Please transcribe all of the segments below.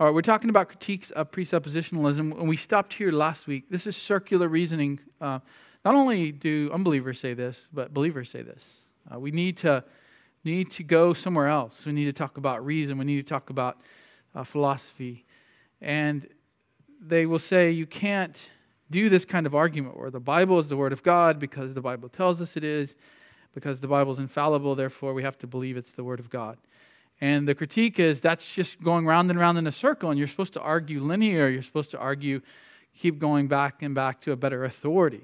All right, we're talking about critiques of presuppositionalism, and we stopped here last week. This is circular reasoning. Uh, not only do unbelievers say this, but believers say this. Uh, we need to need to go somewhere else. We need to talk about reason. We need to talk about uh, philosophy, and they will say you can't do this kind of argument where the Bible is the Word of God because the Bible tells us it is, because the Bible is infallible. Therefore, we have to believe it's the Word of God. And the critique is that's just going round and round in a circle, and you're supposed to argue linear. You're supposed to argue, keep going back and back to a better authority.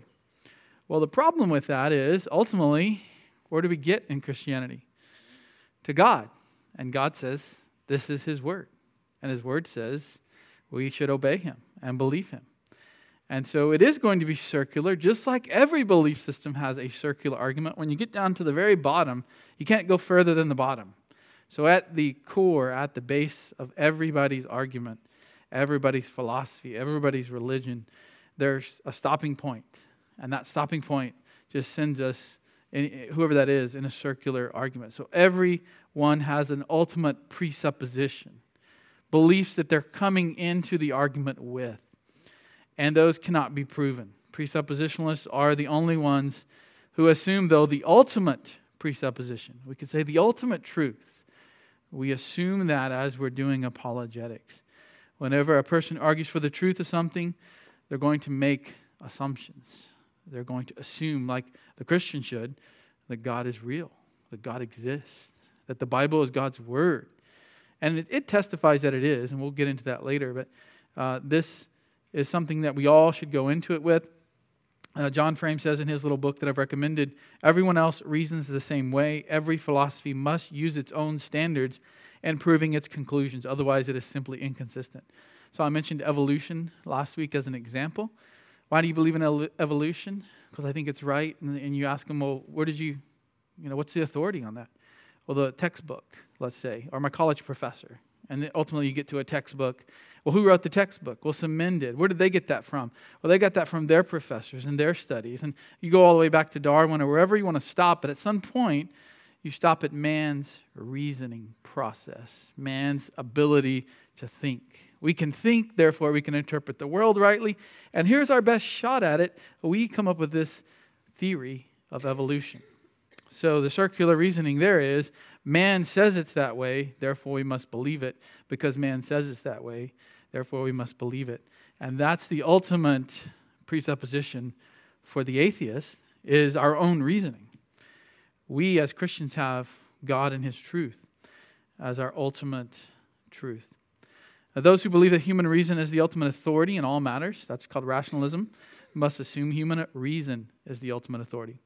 Well, the problem with that is ultimately, where do we get in Christianity? To God. And God says, this is His Word. And His Word says we should obey Him and believe Him. And so it is going to be circular, just like every belief system has a circular argument. When you get down to the very bottom, you can't go further than the bottom. So, at the core, at the base of everybody's argument, everybody's philosophy, everybody's religion, there's a stopping point. And that stopping point just sends us, whoever that is, in a circular argument. So, everyone has an ultimate presupposition, beliefs that they're coming into the argument with. And those cannot be proven. Presuppositionalists are the only ones who assume, though, the ultimate presupposition. We could say the ultimate truth we assume that as we're doing apologetics. Whenever a person argues for the truth of something, they're going to make assumptions. They're going to assume, like the Christian should, that God is real, that God exists, that the Bible is God's word. And it, it testifies that it is, and we'll get into that later. But uh, this is something that we all should go into it with. Uh, John Frame says in his little book that I've recommended everyone else reasons the same way. Every philosophy must use its own standards in proving its conclusions, otherwise, it is simply inconsistent. So, I mentioned evolution last week as an example. Why do you believe in evolution? Because I think it's right. And, and you ask them, well, where did you, you know, what's the authority on that? Well, the textbook, let's say, or my college professor. And then ultimately, you get to a textbook well, who wrote the textbook? Well, some men did. Where did they get that from? Well, they got that from their professors and their studies. And you go all the way back to Darwin or wherever you want to stop, but at some point, you stop at man's reasoning process, man's ability to think. We can think, therefore, we can interpret the world rightly. And here's our best shot at it. We come up with this theory of evolution. So the circular reasoning there is man says it's that way, therefore we must believe it because man says it's that way therefore we must believe it. And that's the ultimate presupposition for the atheist is our own reasoning. We as Christians have God and his truth as our ultimate truth. Now, those who believe that human reason is the ultimate authority in all matters, that's called rationalism, must assume human reason is the ultimate authority.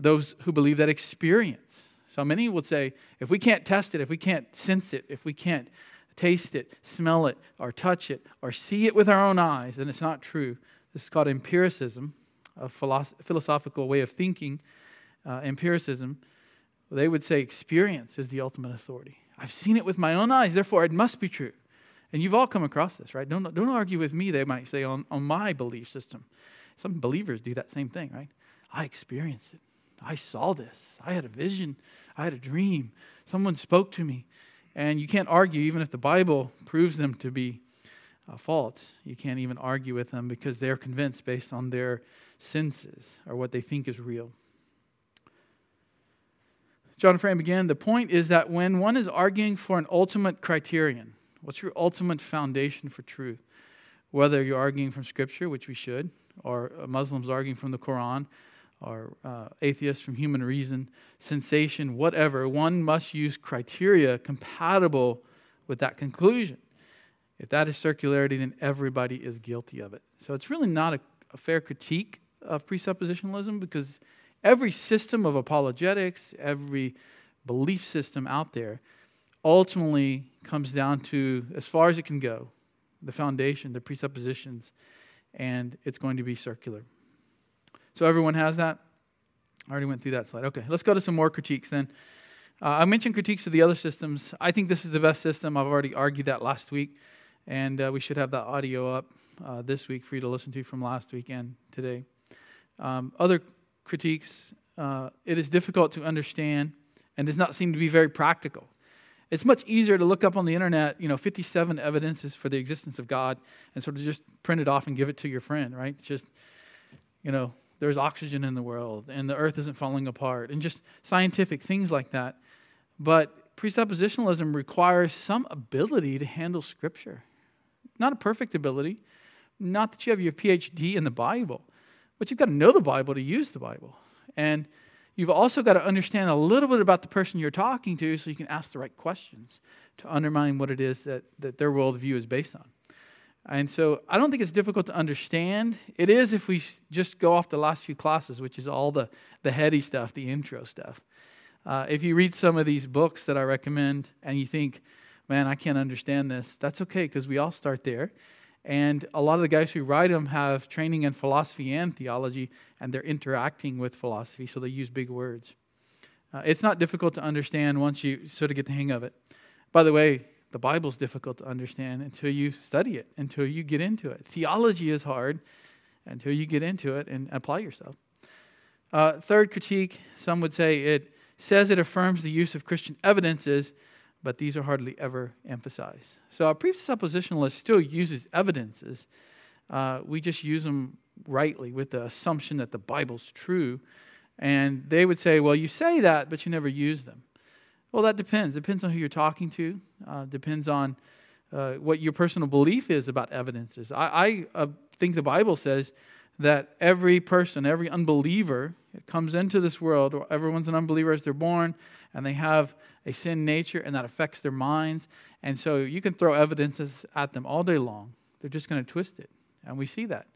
Those who believe that experience, so many would say, if we can't test it, if we can't sense it, if we can't taste it, smell it, or touch it, or see it with our own eyes, then it's not true. This is called empiricism, a philosophical way of thinking. Uh, empiricism, they would say experience is the ultimate authority. I've seen it with my own eyes, therefore it must be true. And you've all come across this, right? Don't, don't argue with me, they might say, on, on my belief system. Some believers do that same thing, right? I experienced it. I saw this. I had a vision. I had a dream. Someone spoke to me. And you can't argue, even if the Bible proves them to be false, you can't even argue with them because they're convinced based on their senses or what they think is real. John Frame again, the point is that when one is arguing for an ultimate criterion, what's your ultimate foundation for truth? Whether you're arguing from Scripture, which we should, or Muslims arguing from the Quran, or uh, atheists from human reason, sensation, whatever, one must use criteria compatible with that conclusion. If that is circularity, then everybody is guilty of it. So it's really not a, a fair critique of presuppositionalism because every system of apologetics, every belief system out there, ultimately comes down to, as far as it can go, the foundation, the presuppositions, and it's going to be circular. So everyone has that? I already went through that slide. Okay, let's go to some more critiques then. Uh, I mentioned critiques of the other systems. I think this is the best system. I've already argued that last week, and uh, we should have that audio up uh, this week for you to listen to from last week and today. Um, other critiques, uh, it is difficult to understand and does not seem to be very practical. It's much easier to look up on the internet, you know, 57 evidences for the existence of God and sort of just print it off and give it to your friend, right? It's just, you know, there's oxygen in the world and the earth isn't falling apart and just scientific things like that. But presuppositionalism requires some ability to handle Scripture. Not a perfect ability, not that you have your PhD in the Bible, but you've got to know the Bible to use the Bible. And you've also got to understand a little bit about the person you're talking to so you can ask the right questions to undermine what it is that, that their worldview is based on. And so I don't think it's difficult to understand. It is if we just go off the last few classes, which is all the, the heady stuff, the intro stuff. Uh, if you read some of these books that I recommend and you think, man, I can't understand this, that's okay because we all start there. And a lot of the guys who write them have training in philosophy and theology, and they're interacting with philosophy, so they use big words. Uh, it's not difficult to understand once you sort of get the hang of it. By the way, the Bible's difficult to understand until you study it, until you get into it. Theology is hard until you get into it and apply yourself. Uh, third critique, some would say it says it affirms the use of Christian evidences, but these are hardly ever emphasized. So a presuppositionalist still uses evidences. Uh, we just use them rightly with the assumption that the Bible's true. And they would say, well, you say that, but you never use them. Well, that depends. Depends on who you're talking to. Uh, depends on uh, what your personal belief is about evidences. I, I uh, think the Bible says that every person, every unbeliever, comes into this world. Everyone's an unbeliever as they're born, and they have a sin nature, and that affects their minds. And so you can throw evidences at them all day long. They're just going to twist it, and we see that.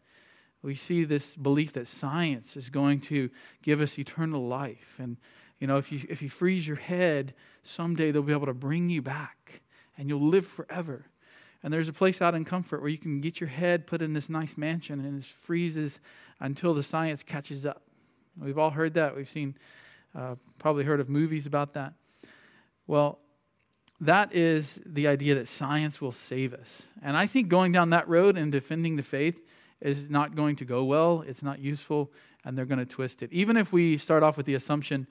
We see this belief that science is going to give us eternal life, and you know, if you, if you freeze your head, someday they'll be able to bring you back and you'll live forever. And there's a place out in comfort where you can get your head put in this nice mansion and it freezes until the science catches up. We've all heard that. We've seen, uh, probably heard of movies about that. Well, that is the idea that science will save us. And I think going down that road and defending the faith is not going to go well. It's not useful, and they're going to twist it. Even if we start off with the assumption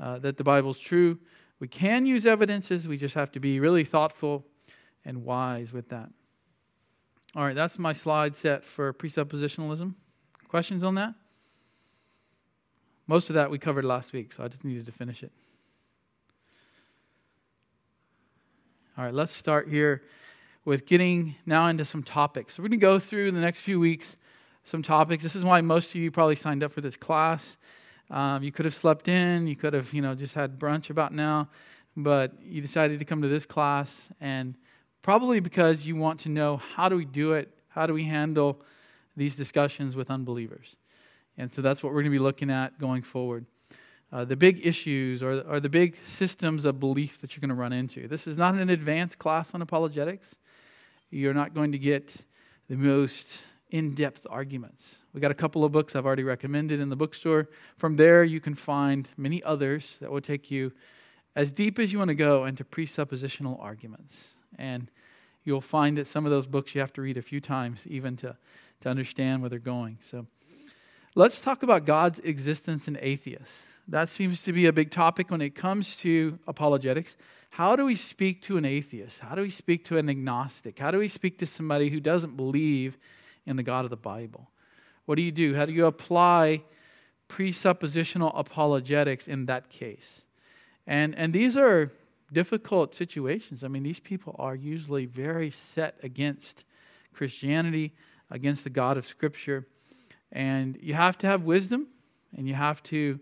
uh, that the Bible's true. We can use evidences, we just have to be really thoughtful and wise with that. All right, that's my slide set for presuppositionalism. Questions on that? Most of that we covered last week, so I just needed to finish it. All right, let's start here with getting now into some topics. So we're going to go through the next few weeks some topics. This is why most of you probably signed up for this class. Um, you could have slept in, you could have, you know, just had brunch about now, but you decided to come to this class, and probably because you want to know how do we do it, how do we handle these discussions with unbelievers. And so that's what we're going to be looking at going forward. Uh, the big issues or, or the big systems of belief that you're going to run into. This is not an advanced class on apologetics. You're not going to get the most in depth arguments. We got a couple of books I've already recommended in the bookstore. From there, you can find many others that will take you as deep as you want to go into presuppositional arguments. And you'll find that some of those books you have to read a few times even to, to understand where they're going. So let's talk about God's existence in atheists. That seems to be a big topic when it comes to apologetics. How do we speak to an atheist? How do we speak to an agnostic? How do we speak to somebody who doesn't believe in the God of the Bible? What do you do? How do you apply presuppositional apologetics in that case? And, and these are difficult situations. I mean, these people are usually very set against Christianity, against the God of Scripture. And you have to have wisdom and you have to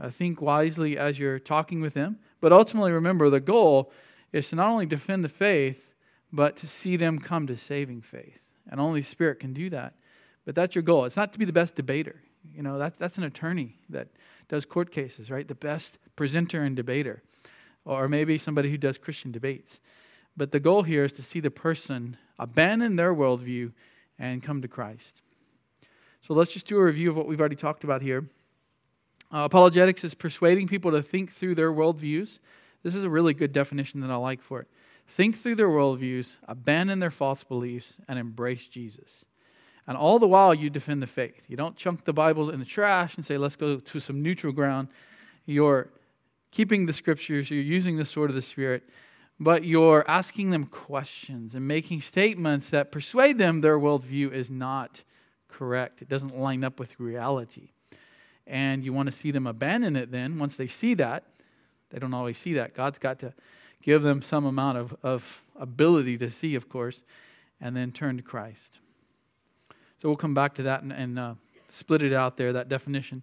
uh, think wisely as you're talking with them. But ultimately, remember the goal is to not only defend the faith, but to see them come to saving faith. And only Spirit can do that. But that's your goal. It's not to be the best debater. You know, that's, that's an attorney that does court cases, right? The best presenter and debater. Or maybe somebody who does Christian debates. But the goal here is to see the person abandon their worldview and come to Christ. So let's just do a review of what we've already talked about here. Uh, apologetics is persuading people to think through their worldviews. This is a really good definition that I like for it. Think through their worldviews, abandon their false beliefs, and embrace Jesus. And all the while, you defend the faith. You don't chunk the Bible in the trash and say, let's go to some neutral ground. You're keeping the scriptures, you're using the sword of the Spirit, but you're asking them questions and making statements that persuade them their worldview is not correct. It doesn't line up with reality. And you want to see them abandon it then. Once they see that, they don't always see that. God's got to give them some amount of, of ability to see, of course, and then turn to Christ. So we'll come back to that and, and uh, split it out there, that definition.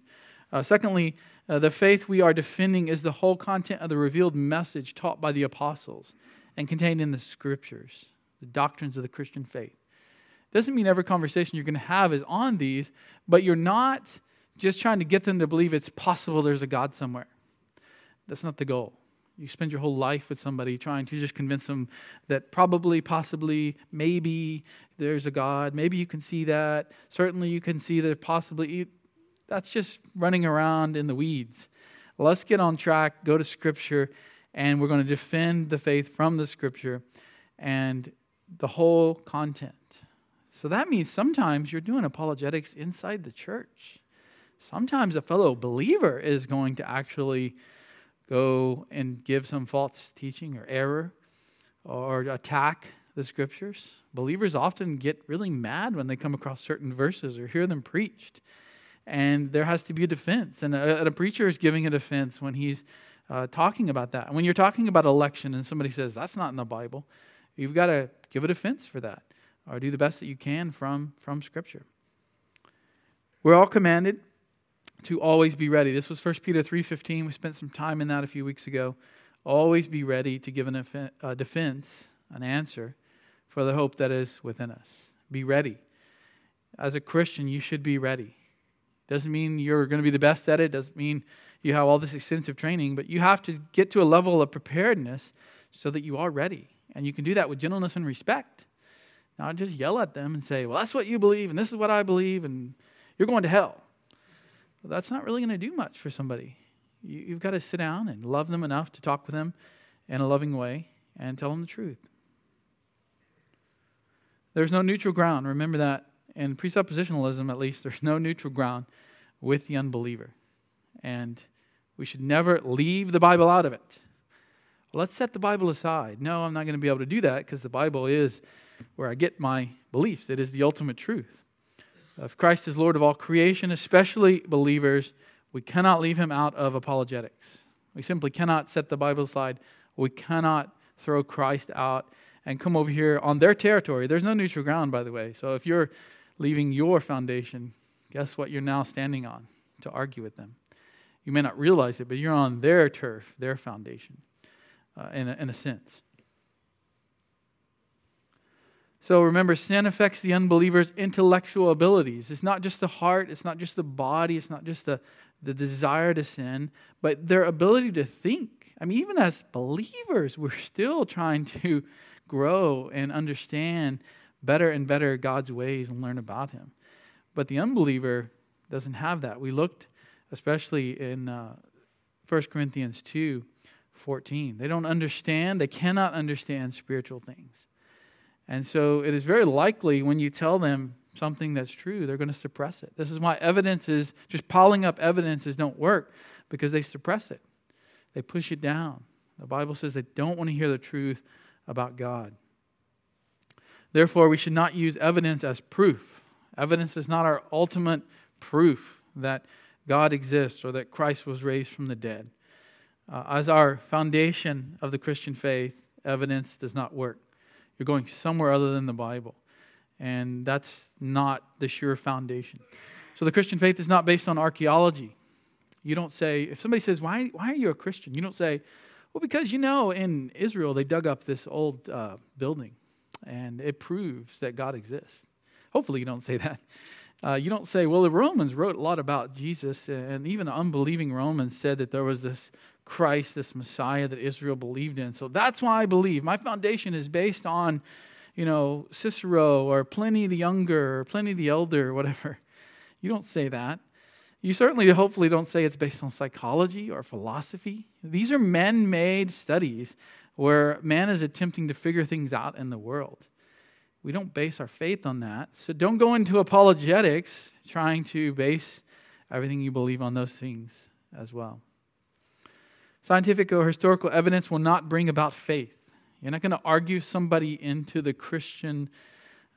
Uh, secondly, uh, the faith we are defending is the whole content of the revealed message taught by the apostles and contained in the scriptures, the doctrines of the Christian faith. Doesn't mean every conversation you're going to have is on these, but you're not just trying to get them to believe it's possible there's a God somewhere. That's not the goal. You spend your whole life with somebody trying to just convince them that probably, possibly, maybe there's a God. Maybe you can see that. Certainly, you can see that possibly. That's just running around in the weeds. Let's get on track, go to Scripture, and we're going to defend the faith from the Scripture and the whole content. So that means sometimes you're doing apologetics inside the church. Sometimes a fellow believer is going to actually go and give some false teaching or error or attack the scriptures. Believers often get really mad when they come across certain verses or hear them preached. And there has to be a defense. And a, a preacher is giving a defense when he's uh, talking about that. When you're talking about election and somebody says, that's not in the Bible, you've got to give a defense for that or do the best that you can from, from Scripture. We're all commanded to always be ready. This was 1 Peter 3.15. We spent some time in that a few weeks ago. Always be ready to give an, a uh, defense, an answer for the hope that is within us. Be ready. As a Christian, you should be ready. Doesn't mean you're going to be the best at it. Doesn't mean you have all this extensive training, but you have to get to a level of preparedness so that you are ready. And you can do that with gentleness and respect. Not just yell at them and say, well, that's what you believe, and this is what I believe, and you're going to hell that's not really going to do much for somebody. You, have got to sit down and love them enough to talk with them in a loving way and tell them the truth. There's no neutral ground. Remember that. In presuppositionalism, at least, there's no neutral ground with the unbeliever. And we should never leave the Bible out of it. Well, let's set the Bible aside. No, I'm not going to be able to do that because the Bible is where I get my beliefs. It is the ultimate truth. If Christ is Lord of all creation, especially believers, we cannot leave him out of apologetics. We simply cannot set the Bible aside. We cannot throw Christ out and come over here on their territory. There's no neutral ground, by the way. So if you're leaving your foundation, guess what you're now standing on to argue with them? You may not realize it, but you're on their turf, their foundation, uh, in, a, in a sense. So remember, sin affects the unbeliever's intellectual abilities. It's not just the heart, it's not just the body, it's not just the, the desire to sin, but their ability to think. I mean, even as believers, we're still trying to grow and understand better and better God's ways and learn about Him. But the unbeliever doesn't have that. We looked, especially in uh, 1 Corinthians 2 14. They don't understand, they cannot understand spiritual things. And so it is very likely when you tell them something that's true, they're going to suppress it. This is why evidence is just piling up evidences don't work because they suppress it. They push it down. The Bible says they don't want to hear the truth about God. Therefore, we should not use evidence as proof. Evidence is not our ultimate proof that God exists or that Christ was raised from the dead. Uh, as our foundation of the Christian faith, evidence does not work. You're going somewhere other than the Bible. And that's not the sure foundation. So the Christian faith is not based on archaeology. You don't say, if somebody says, why, why are you a Christian? You don't say, well, because you know, in Israel, they dug up this old uh, building and it proves that God exists. Hopefully, you don't say that. Uh, you don't say, well, the Romans wrote a lot about Jesus, and even the unbelieving Romans said that there was this Christ, this Messiah that Israel believed in. So that's why I believe. My foundation is based on, you know, Cicero or Pliny the Younger or Pliny the Elder or whatever. You don't say that. You certainly, hopefully, don't say it's based on psychology or philosophy. These are men made studies where man is attempting to figure things out in the world. We don't base our faith on that. So don't go into apologetics trying to base everything you believe on those things as well. Scientific or historical evidence will not bring about faith. You're not going to argue somebody into the Christian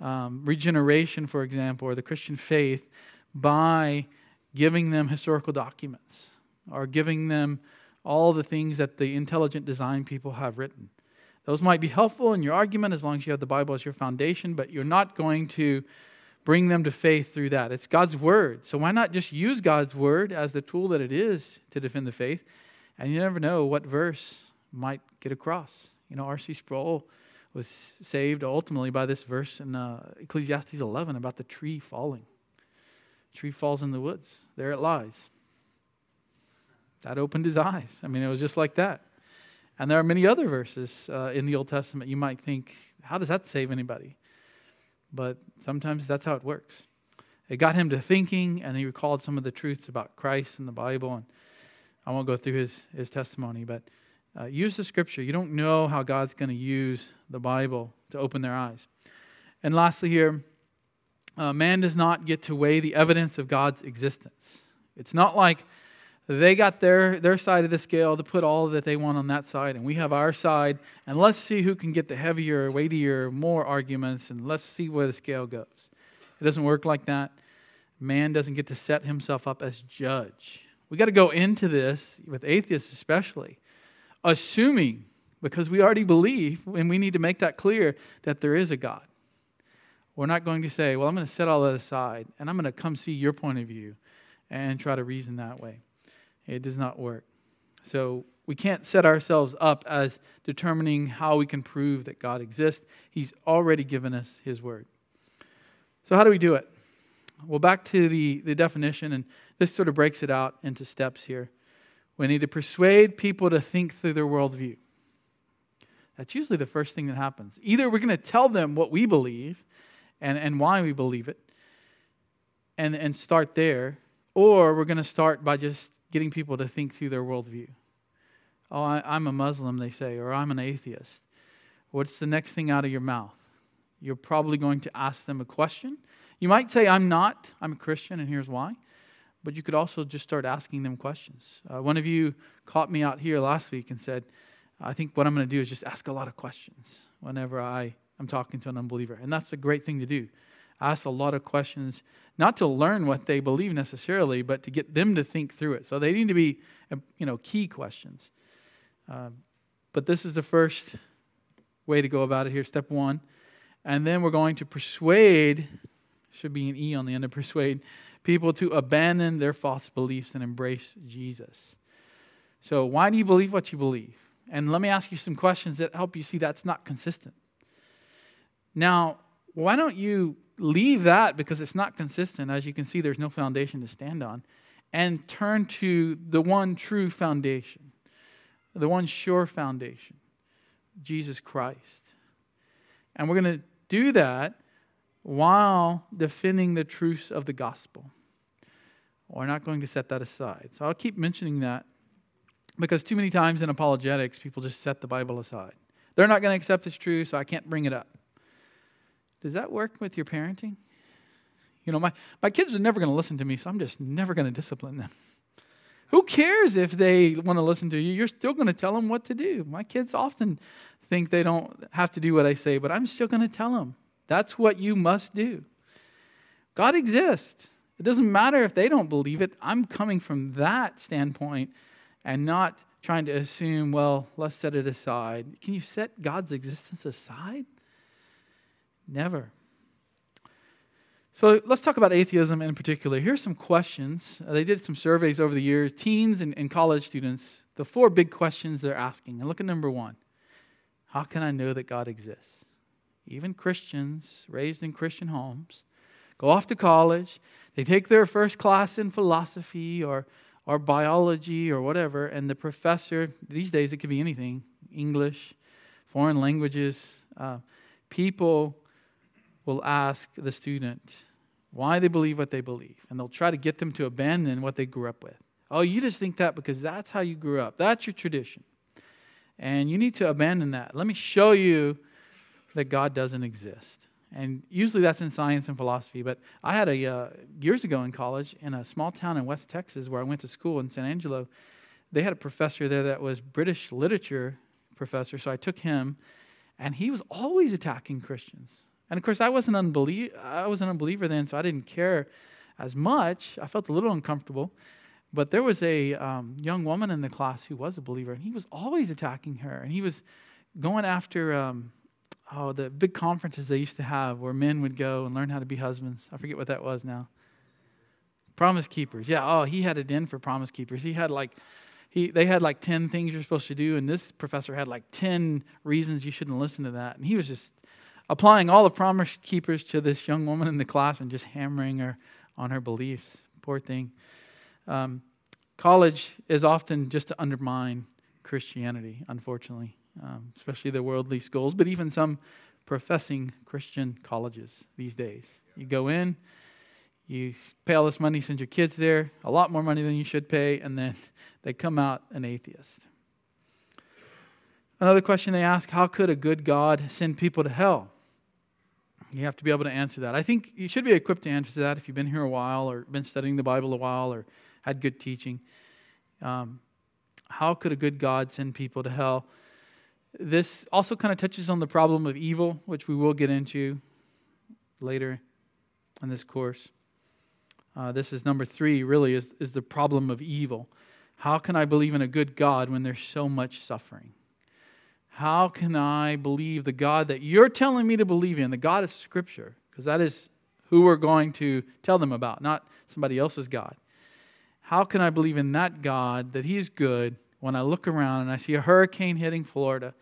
um, regeneration, for example, or the Christian faith by giving them historical documents or giving them all the things that the intelligent design people have written. Those might be helpful in your argument as long as you have the Bible as your foundation, but you're not going to bring them to faith through that. It's God's Word. So why not just use God's Word as the tool that it is to defend the faith? And you never know what verse might get across. You know, R.C. Sproul was saved ultimately by this verse in uh, Ecclesiastes 11 about the tree falling. Tree falls in the woods. There it lies. That opened his eyes. I mean, it was just like that. And there are many other verses uh, in the Old Testament you might think, how does that save anybody? But sometimes that's how it works. It got him to thinking, and he recalled some of the truths about Christ and the Bible. And I won't go through his, his testimony, but uh, use the scripture. You don't know how God's going to use the Bible to open their eyes. And lastly, here, uh, man does not get to weigh the evidence of God's existence. It's not like they got their, their side of the scale to put all that they want on that side, and we have our side, and let's see who can get the heavier, weightier, more arguments, and let's see where the scale goes. It doesn't work like that. Man doesn't get to set himself up as judge. We got to go into this, with atheists especially, assuming, because we already believe, and we need to make that clear, that there is a God. We're not going to say, well, I'm going to set all that aside, and I'm going to come see your point of view and try to reason that way. It does not work. So we can't set ourselves up as determining how we can prove that God exists. He's already given us His Word. So, how do we do it? Well, back to the, the definition, and this sort of breaks it out into steps here. We need to persuade people to think through their worldview. That's usually the first thing that happens. Either we're going to tell them what we believe and, and why we believe it, and, and start there, or we're going to start by just getting people to think through their worldview. Oh, I, am a Muslim, they say, or I'm an atheist. What's the next thing out of your mouth? You're probably going to ask them a question. You might say, I'm not, I'm a Christian, and here's why. But you could also just start asking them questions. Uh, one of you caught me out here last week and said, I think what I'm going to do is just ask a lot of questions whenever I am talking to an unbeliever. And that's a great thing to do ask a lot of questions, not to learn what they believe necessarily, but to get them to think through it. So they need to be, you know, key questions. Um, but this is the first way to go about it here, step one. And then we're going to persuade, should be an E on the end of persuade, people to abandon their false beliefs and embrace Jesus. So, why do you believe what you believe? And let me ask you some questions that help you see that's not consistent. Now, why don't you leave that because it's not consistent. As you can see, there's no foundation to stand on. And turn to the one true foundation, the one sure foundation, Jesus Christ. And we're going to do that while defending the truths of the gospel. We're not going to set that aside. So I'll keep mentioning that because too many times in apologetics, people just set the Bible aside. They're not going to accept it's true, so I can't bring it up. Does that work with your parenting? You know, my, my kids are never going to listen to me, so I'm just never going to discipline them. Who cares if they want to listen to you? You're still going to tell them what to do. My kids often think they don't have to do what I say, but I'm still going to tell them that's what you must do. God exists. It doesn't matter if they don't believe it. I'm coming from that standpoint and not trying to assume, well, let's set it aside. Can you set God's existence aside? Never. So let's talk about atheism in particular. Here's some questions. Uh, they did some surveys over the years, teens and, and college students. The four big questions they're asking. And look at number one How can I know that God exists? Even Christians raised in Christian homes go off to college, they take their first class in philosophy or, or biology or whatever, and the professor, these days it could be anything English, foreign languages, uh, people will ask the student why they believe what they believe, and they'll try to get them to abandon what they grew up with. Oh, you just think that because that's how you grew up, that's your tradition. And you need to abandon that. Let me show you that God doesn't exist. And usually that's in science and philosophy. But I had a, uh, years ago in college, in a small town in West Texas where I went to school in San Angelo, they had a professor there that was British literature professor. So I took him And he was always attacking Christians. And of course, I was an, unbelie- I was an unbeliever then, so I didn't care as much. I felt a little uncomfortable. But there was a um, young woman in the class who was a believer, and he was always attacking her. And he was going after um, oh, the big conferences they used to have where men would go and learn how to be husbands. I forget what that was now. Promise keepers. Yeah, oh, he had it in for promise keepers. He had like he, they had like 10 things you're supposed to do, and this professor had like 10 reasons you shouldn't listen to that. And he was just applying all the promise keepers to this young woman in the class and just hammering her on her beliefs. Poor thing. Um, college is often just to undermine Christianity, unfortunately, um, especially the worldly schools, but even some professing Christian colleges these days. You go in, you pay all this money, send your kids there, a lot more money than you should pay, and then they come out an atheist. Another question they ask how could a good God send people to hell? You have to be able to answer that. I think you should be equipped to answer that if you've been here a while or been studying the Bible a while or had good teaching. Um, how could a good God send people to hell? This also kind of touches on the problem of evil, which we will get into later in this course. Uh, this is number three, really, is, is the problem of evil. How can I believe in a good God when there's so much suffering? How can I believe the God that you're telling me to believe in, the God of Scripture? Because that is who we're going to tell them about, not somebody else's God. How can I believe in that God that He's good when I look around and I see a hurricane hitting Florida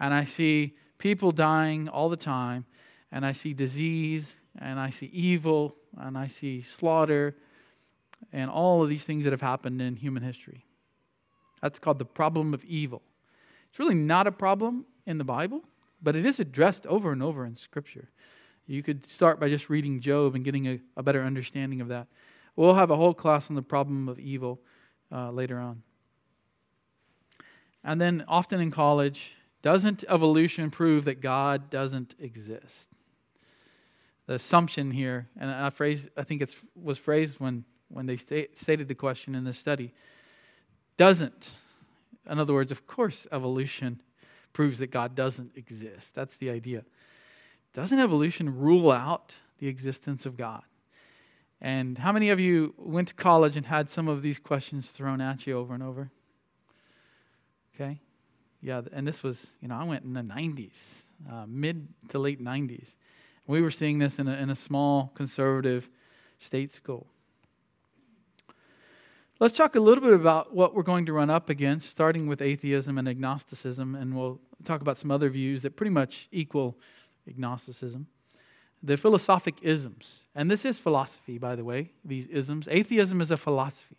and I see people dying all the time and I see disease and I see evil and I see slaughter and all of these things that have happened in human history. That's called the problem of evil. It's really not a problem in the Bible, but it is addressed over and over in Scripture. You could start by just reading Job and getting a, a better understanding of that. We'll have a whole class on the problem of evil uh, later on. And then, often in college, doesn't evolution prove that God doesn't exist? the assumption here, and I phrase I think it was phrased when when they stated the question in the study, doesn't. In other words, of course, evolution proves that God doesn't exist. That's the idea. Doesn't evolution rule out the existence of God? And how many of you went to college and had some of these questions thrown at you over and over? Okay? Yeah, and this was, you know, I went in the 90s, uh, mid to late 90s. We were seeing this in a, in a small conservative state school. Let's talk a little bit about what we're going to run up against, starting with atheism and agnosticism, and we'll talk about some other views that pretty much equal agnosticism. The philosophic isms. And this is philosophy, by the way, these isms. Atheism is a philosophy.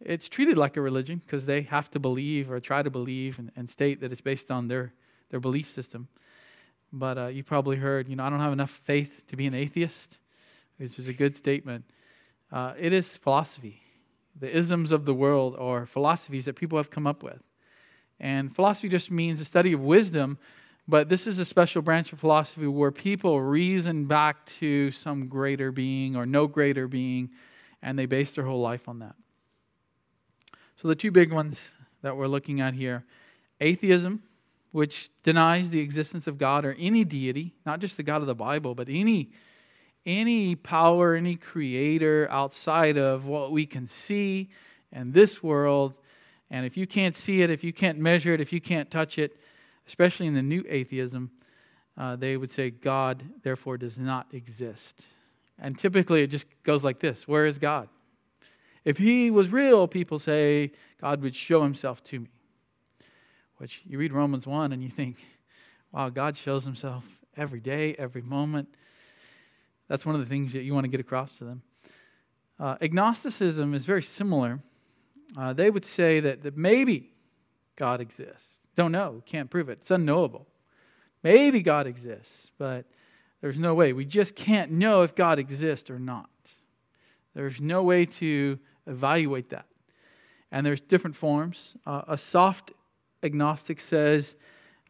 It's treated like a religion because they have to believe or try to believe and, and state that it's based on their, their belief system. But uh, you probably heard, you know, I don't have enough faith to be an atheist, which is a good statement. Uh, it is philosophy. The isms of the world are philosophies that people have come up with. And philosophy just means the study of wisdom, but this is a special branch of philosophy where people reason back to some greater being or no greater being, and they base their whole life on that. So, the two big ones that we're looking at here atheism which denies the existence of God or any deity, not just the God of the Bible, but any any power, any creator outside of what we can see and this world. And if you can't see it, if you can't measure it, if you can't touch it, especially in the new atheism, uh, they would say God therefore does not exist. And typically it just goes like this Where is God? If he was real, people say God would show himself to me. Which you read Romans 1 and you think, wow, God shows himself every day, every moment. That's one of the things that you want to get across to them. Uh, agnosticism is very similar. Uh, they would say that, that maybe God exists. Don't know, can't prove it. It's unknowable. Maybe God exists, but there's no way. We just can't know if God exists or not. There's no way to evaluate that. And there's different forms. Uh, a soft agnostic says,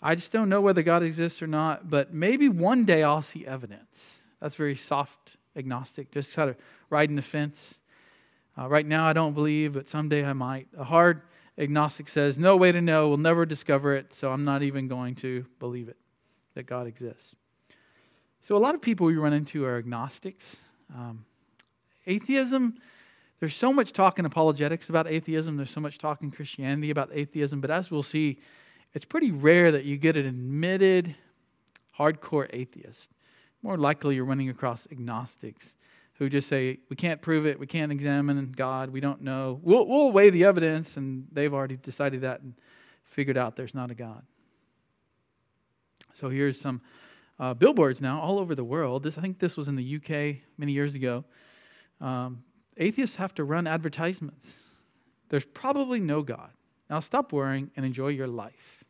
I just don't know whether God exists or not, but maybe one day I'll see evidence. That's very soft agnostic, just kind of riding the fence. Uh, right now I don't believe, but someday I might. A hard agnostic says, No way to know, we'll never discover it, so I'm not even going to believe it, that God exists. So, a lot of people we run into are agnostics. Um, atheism, there's so much talk in apologetics about atheism, there's so much talk in Christianity about atheism, but as we'll see, it's pretty rare that you get an admitted hardcore atheist. More likely, you're running across agnostics who just say, We can't prove it, we can't examine God, we don't know. We'll, we'll weigh the evidence, and they've already decided that and figured out there's not a God. So here's some uh, billboards now all over the world. This, I think this was in the UK many years ago. Um, atheists have to run advertisements. There's probably no God. Now stop worrying and enjoy your life.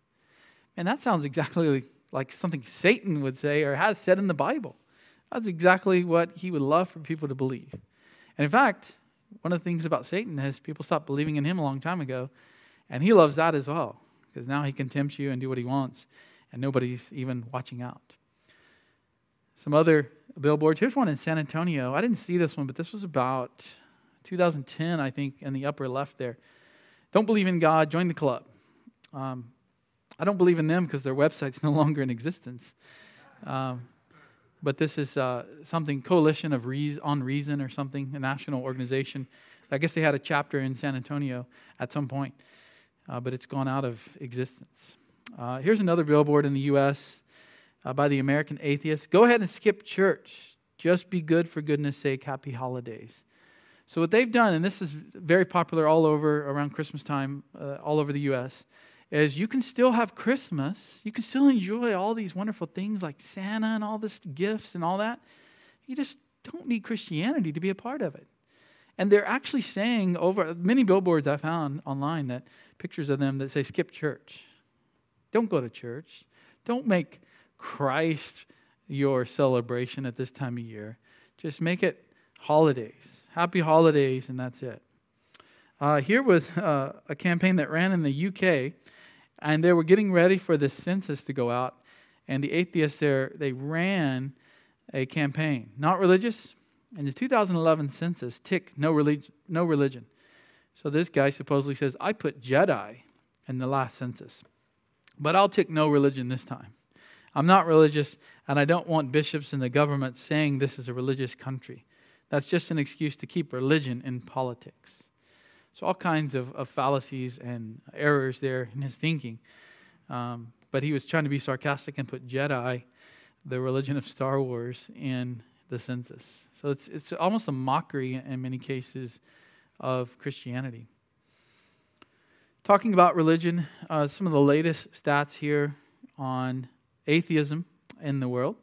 And that sounds exactly like something Satan would say or has said in the Bible. That's exactly what he would love for people to believe. And in fact, one of the things about Satan is people stopped believing in him a long time ago, and he loves that as well, because now he can tempt you and do what he wants, and nobody's even watching out. Some other billboards. Here's one in San Antonio. I didn't see this one, but this was about 2010, I think, in the upper left there. Don't believe in God, join the club. Um, I don't believe in them because their website's no longer in existence. Um, but this is uh, something coalition of reason, on reason or something, a national organization. I guess they had a chapter in San Antonio at some point, uh, but it's gone out of existence. Uh, here's another billboard in the U.S. Uh, by the American Atheist. Go ahead and skip church. Just be good for goodness sake. Happy holidays. So what they've done, and this is very popular all over around Christmas time, uh, all over the U.S is you can still have Christmas. You can still enjoy all these wonderful things like Santa and all this gifts and all that. You just don't need Christianity to be a part of it. And they're actually saying over many billboards I found online that pictures of them that say skip church. Don't go to church. Don't make Christ your celebration at this time of year. Just make it holidays. Happy holidays, and that's it. Uh, here was uh, a campaign that ran in the UK and they were getting ready for the census to go out. And the atheists there, they ran a campaign, not religious. In the 2011 census, tick, no, relig- no religion. So this guy supposedly says, I put Jedi in the last census, but I'll tick no religion this time. I'm not religious, and I don't want bishops and the government saying this is a religious country. That's just an excuse to keep religion in politics. So, all kinds of, of fallacies and errors there in his thinking. Um, but he was trying to be sarcastic and put Jedi, the religion of Star Wars, in the census. So, it's, it's almost a mockery in many cases of Christianity. Talking about religion, uh, some of the latest stats here on atheism in the world.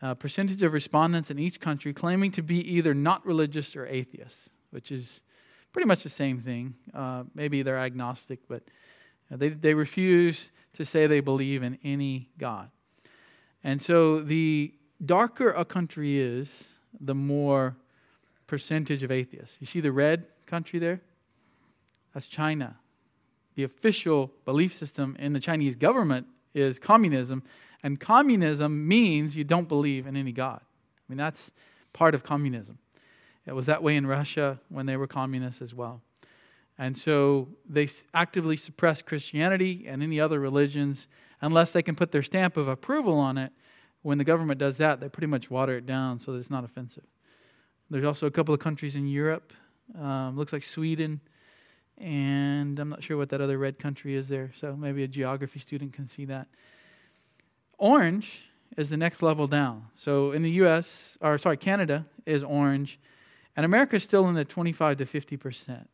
Uh, percentage of respondents in each country claiming to be either not religious or atheists, which is pretty much the same thing. Uh, maybe they're agnostic, but they, they refuse to say they believe in any God. And so the darker a country is, the more percentage of atheists. You see the red country there? That's China. The official belief system in the Chinese government is communism, and communism means you don't believe in any God. I mean, that's part of communism. It was that way in Russia when they were communists as well. And so they actively suppress Christianity and any other religions unless they can put their stamp of approval on it. When the government does that, they pretty much water it down so that it's not offensive. There's also a couple of countries in Europe, um, looks like Sweden, and I'm not sure what that other red country is there, so maybe a geography student can see that. Orange is the next level down. So in the US, or sorry, Canada is orange, and America is still in the 25 to 50 percent.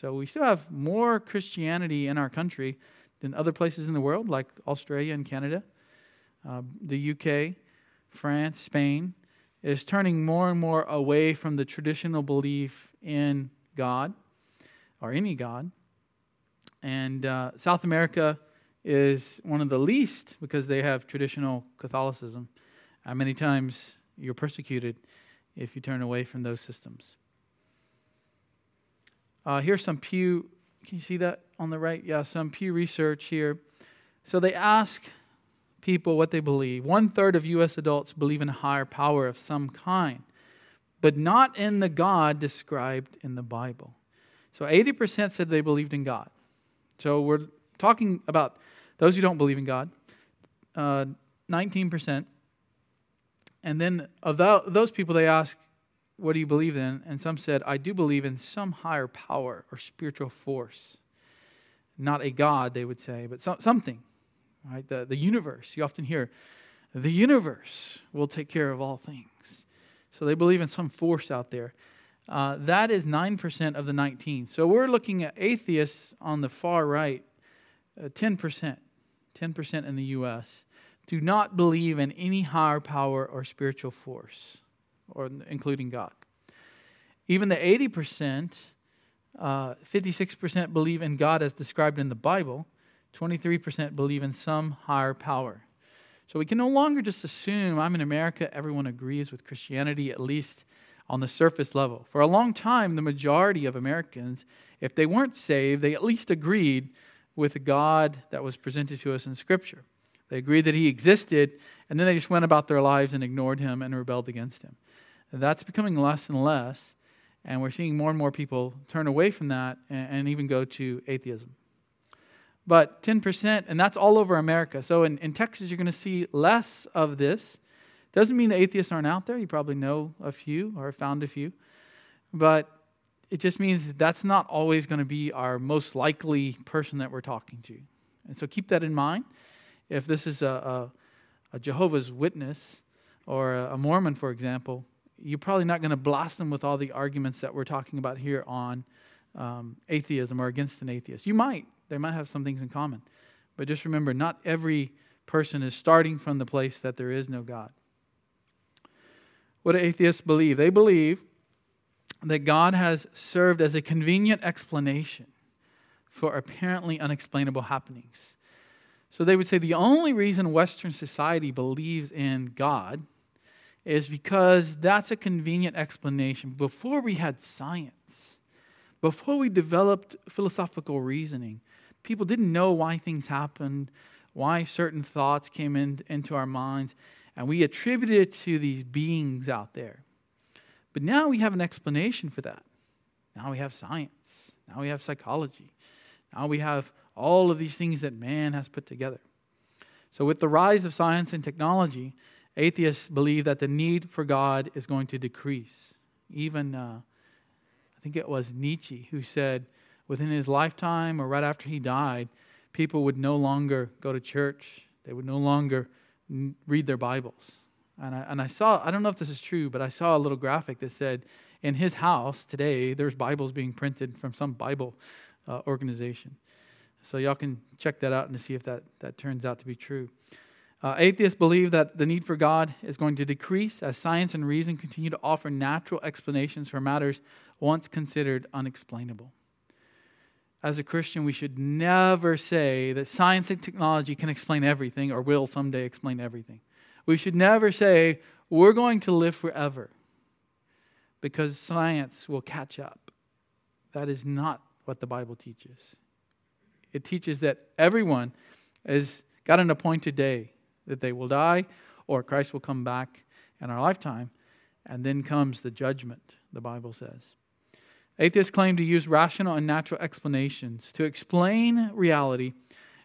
So we still have more Christianity in our country than other places in the world, like Australia and Canada. Uh, the UK, France, Spain is turning more and more away from the traditional belief in God or any God. And uh, South America is one of the least because they have traditional Catholicism. Uh, many times you're persecuted if you turn away from those systems. Uh, here's some Pew, can you see that on the right? Yeah, some Pew research here. So they ask people what they believe. One third of U.S. adults believe in a higher power of some kind, but not in the God described in the Bible. So 80% said they believed in God. So we're talking about those who don't believe in God, uh, 19%. And then of those people, they ask, What do you believe in? And some said, I do believe in some higher power or spiritual force. Not a God, they would say, but so, something, right? The, the universe. You often hear, The universe will take care of all things. So they believe in some force out there. Uh, that is 9% of the 19. So we're looking at atheists on the far right, uh, 10%, 10% in the U.S., do not believe in any higher power or spiritual force, or including God. Even the 80%, uh, 56% believe in God as described in the Bible, 23% believe in some higher power. So we can no longer just assume I'm in America, everyone agrees with Christianity, at least on the surface level. For a long time, the majority of Americans, if they weren't saved, they at least agreed with the God that was presented to us in Scripture. They agreed that He existed, and then they just went about their lives and ignored Him and rebelled against Him. That's becoming less and less, and we're seeing more and more people turn away from that and, and even go to atheism. But 10%, and that's all over America. So in, in Texas, you're going to see less of this. Doesn't mean the atheists aren't out there. You probably know a few or found a few. But it just means that's not always going to be our most likely person that we're talking to. And so keep that in mind. If this is a, a, a Jehovah's Witness or a, a Mormon, for example, you're probably not going to blast them with all the arguments that we're talking about here on um, atheism or against an atheist. You might, they might have some things in common. But just remember, not every person is starting from the place that there is no God. What do atheists believe? They believe that God has served as a convenient explanation for apparently unexplainable happenings. So they would say the only reason Western society believes in God is because that's a convenient explanation. Before we had science, before we developed philosophical reasoning, people didn't know why things happened, why certain thoughts came in, into our minds, and we attributed it to these beings out there. But now we have an explanation for that. Now we have science. Now we have psychology. Now we have all of these things that man has put together. So, with the rise of science and technology, atheists believe that the need for God is going to decrease. Even, uh, I think it was Nietzsche who said, within his lifetime or right after he died, people would no longer go to church. They would no longer read their Bibles. And I, and I saw, I don't know if this is true, but I saw a little graphic that said, in his house today, there's Bibles being printed from some Bible uh, organization. So y'all can check that out and see if that, that turns out to be true. Uh, atheists believe that the need for God is going to decrease as science and reason continue to offer natural explanations for matters once considered unexplainable as a Christian, we should never say that science and technology can explain everything or will someday explain everything. We should never say, we're going to live forever because science will catch up. That is not what the Bible teaches. It teaches that everyone has got an appointed day that they will die or Christ will come back in our lifetime, and then comes the judgment, the Bible says. Atheists claim to use rational and natural explanations to explain reality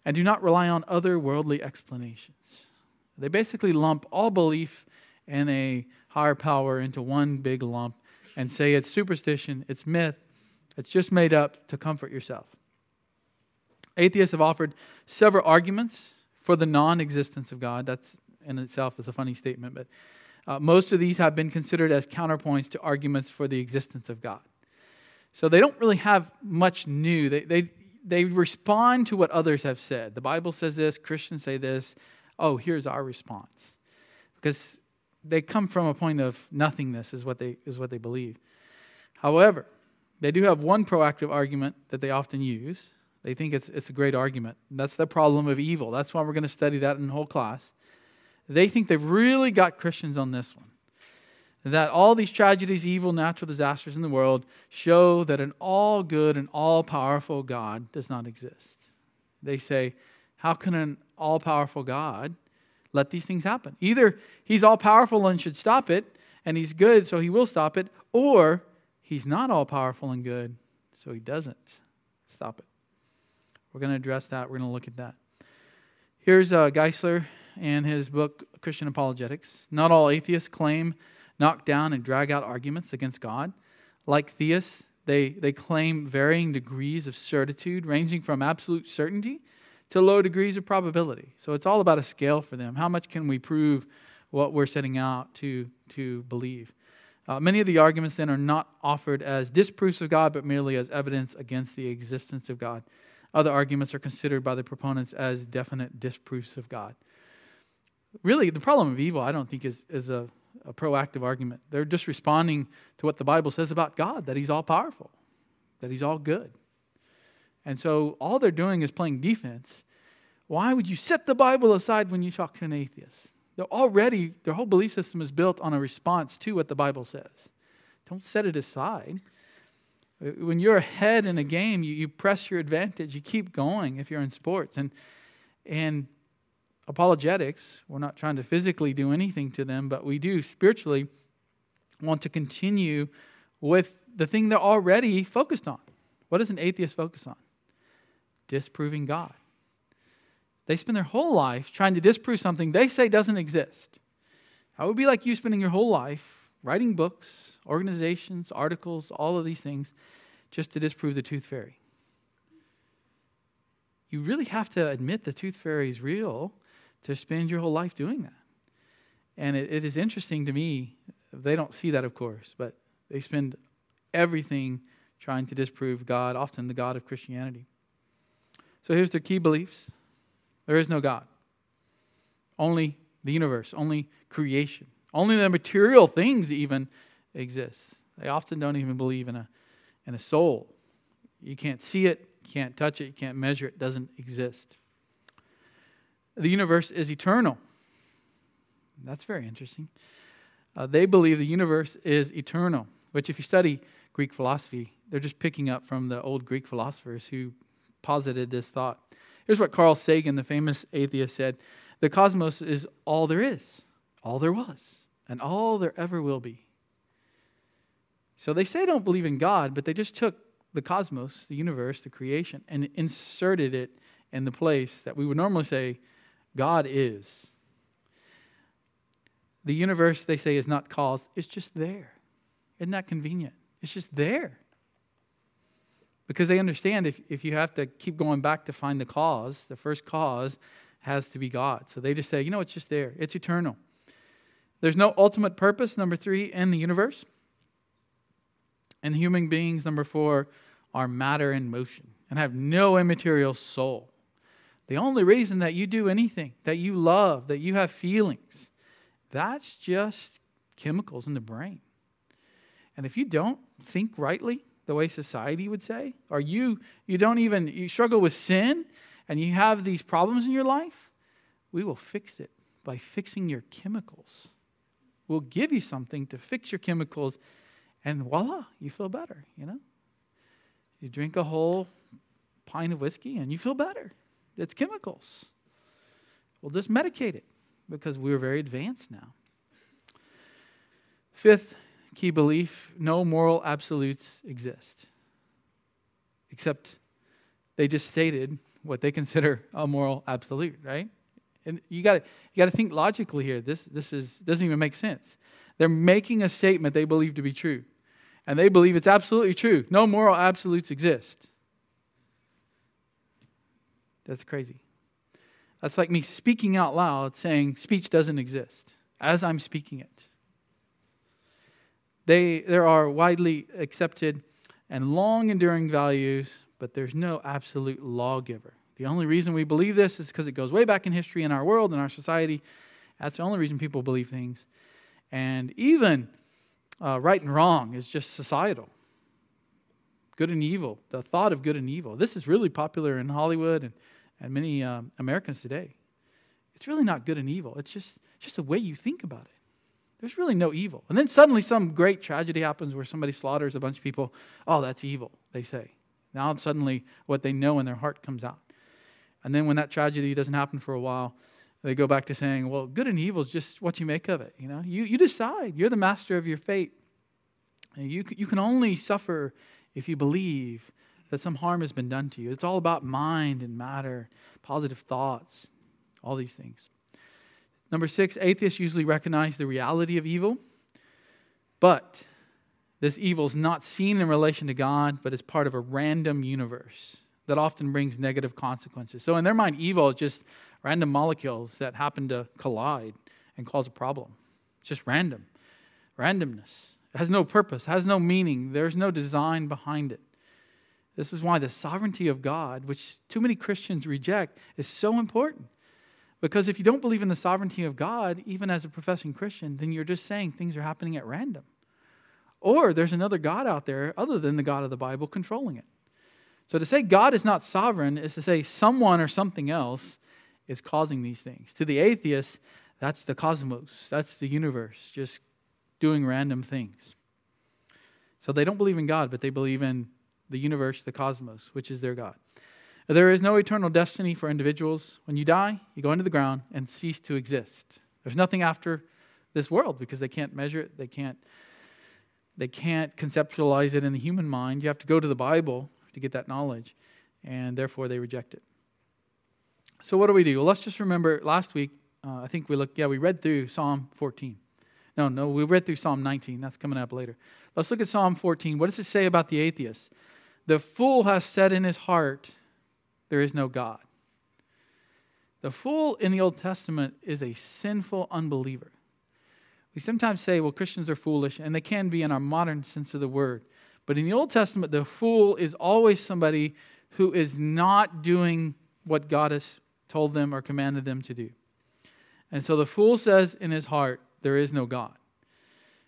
and do not rely on other worldly explanations. They basically lump all belief in a higher power into one big lump and say it's superstition, it's myth, it's just made up to comfort yourself. Atheists have offered several arguments for the non existence of God. That's in itself is a funny statement, but uh, most of these have been considered as counterpoints to arguments for the existence of God. So they don't really have much new. They, they, they respond to what others have said. The Bible says this, Christians say this. Oh, here's our response. Because they come from a point of nothingness, is what they, is what they believe. However, they do have one proactive argument that they often use. They think it's, it's a great argument. That's the problem of evil. That's why we're going to study that in the whole class. They think they've really got Christians on this one that all these tragedies, evil, natural disasters in the world show that an all good and all powerful God does not exist. They say, How can an all powerful God let these things happen? Either he's all powerful and should stop it, and he's good, so he will stop it, or he's not all powerful and good, so he doesn't stop it. We're going to address that. We're going to look at that. Here's uh, Geisler and his book, Christian Apologetics. Not all atheists claim, knock down, and drag out arguments against God. Like theists, they, they claim varying degrees of certitude, ranging from absolute certainty to low degrees of probability. So it's all about a scale for them. How much can we prove what we're setting out to, to believe? Uh, many of the arguments then are not offered as disproofs of God, but merely as evidence against the existence of God. Other arguments are considered by the proponents as definite disproofs of God. Really, the problem of evil, I don't think, is, is a, a proactive argument. They're just responding to what the Bible says about God that He's all powerful, that He's all good. And so all they're doing is playing defense. Why would you set the Bible aside when you talk to an atheist? They're already, their whole belief system is built on a response to what the Bible says. Don't set it aside. When you're ahead in a game, you, you press your advantage. You keep going if you're in sports. And, and apologetics, we're not trying to physically do anything to them, but we do spiritually want to continue with the thing they're already focused on. What does an atheist focus on? Disproving God. They spend their whole life trying to disprove something they say doesn't exist. That would be like you spending your whole life writing books, organizations, articles, all of these things just to disprove the tooth fairy. You really have to admit the tooth fairy is real to spend your whole life doing that. And it, it is interesting to me, they don't see that, of course, but they spend everything trying to disprove God, often the God of Christianity. So here's their key beliefs there is no God. Only the universe, only creation, only the material things even exist. They often don't even believe in a, in a soul. You can't see it, you can't touch it, you can't measure it, it doesn't exist. The universe is eternal. That's very interesting. Uh, they believe the universe is eternal, which, if you study Greek philosophy, they're just picking up from the old Greek philosophers who posited this thought. Here's what Carl Sagan, the famous atheist, said The cosmos is all there is, all there was, and all there ever will be. So they say they don't believe in God, but they just took the cosmos, the universe, the creation, and inserted it in the place that we would normally say God is. The universe, they say, is not caused, it's just there. Isn't that convenient? It's just there. Because they understand if, if you have to keep going back to find the cause, the first cause has to be God. So they just say, you know, it's just there, it's eternal. There's no ultimate purpose, number three, in the universe. And human beings, number four, are matter in motion and have no immaterial soul. The only reason that you do anything, that you love, that you have feelings, that's just chemicals in the brain. And if you don't think rightly, the way society would say? Or you you don't even you struggle with sin and you have these problems in your life? We will fix it by fixing your chemicals. We'll give you something to fix your chemicals and voila, you feel better, you know? You drink a whole pint of whiskey and you feel better. It's chemicals. We'll just medicate it because we're very advanced now. Fifth, key belief no moral absolutes exist. Except they just stated what they consider a moral absolute, right? And you got you got to think logically here. This this is doesn't even make sense. They're making a statement they believe to be true, and they believe it's absolutely true. No moral absolutes exist. That's crazy. That's like me speaking out loud saying speech doesn't exist as I'm speaking it. They, there are widely accepted and long enduring values, but there's no absolute lawgiver. The only reason we believe this is because it goes way back in history in our world, in our society. That's the only reason people believe things. And even uh, right and wrong is just societal. Good and evil, the thought of good and evil. This is really popular in Hollywood and, and many um, Americans today. It's really not good and evil, it's just, just the way you think about it. There's really no evil. And then suddenly some great tragedy happens where somebody slaughters a bunch of people. Oh, that's evil, they say. Now suddenly what they know in their heart comes out. And then when that tragedy doesn't happen for a while, they go back to saying, well, good and evil is just what you make of it. You know, you, you decide. You're the master of your fate. You, you can only suffer if you believe that some harm has been done to you. It's all about mind and matter, positive thoughts, all these things. Number six, atheists usually recognize the reality of evil, but this evil is not seen in relation to God, but is part of a random universe that often brings negative consequences. So, in their mind, evil is just random molecules that happen to collide and cause a problem. It's just random. Randomness. It has no purpose, has no meaning, there's no design behind it. This is why the sovereignty of God, which too many Christians reject, is so important. Because if you don't believe in the sovereignty of God, even as a professing Christian, then you're just saying things are happening at random. Or there's another God out there other than the God of the Bible controlling it. So to say God is not sovereign is to say someone or something else is causing these things. To the atheist, that's the cosmos, that's the universe, just doing random things. So they don't believe in God, but they believe in the universe, the cosmos, which is their God. There is no eternal destiny for individuals. When you die, you go into the ground and cease to exist. There's nothing after this world because they can't measure it, they can't they can't conceptualize it in the human mind. You have to go to the Bible to get that knowledge, and therefore they reject it. So, what do we do? Well, let's just remember last week, uh, I think we looked, yeah, we read through Psalm 14. No, no, we read through Psalm 19. That's coming up later. Let's look at Psalm 14. What does it say about the atheist? The fool has said in his heart, There is no God. The fool in the Old Testament is a sinful unbeliever. We sometimes say, well, Christians are foolish, and they can be in our modern sense of the word. But in the Old Testament, the fool is always somebody who is not doing what God has told them or commanded them to do. And so the fool says in his heart, There is no God.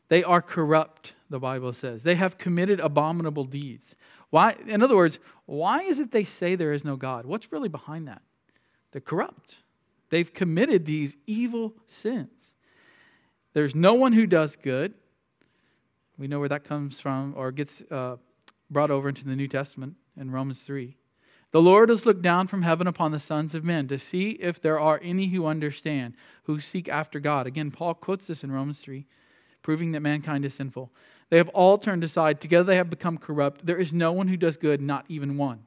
They are corrupt, the Bible says. They have committed abominable deeds. Why, in other words, why is it they say there is no God? What's really behind that? They're corrupt. They've committed these evil sins. There's no one who does good. We know where that comes from or gets uh, brought over into the New Testament in Romans 3. The Lord has looked down from heaven upon the sons of men to see if there are any who understand, who seek after God. Again, Paul quotes this in Romans 3, proving that mankind is sinful. They have all turned aside. Together they have become corrupt. There is no one who does good, not even one.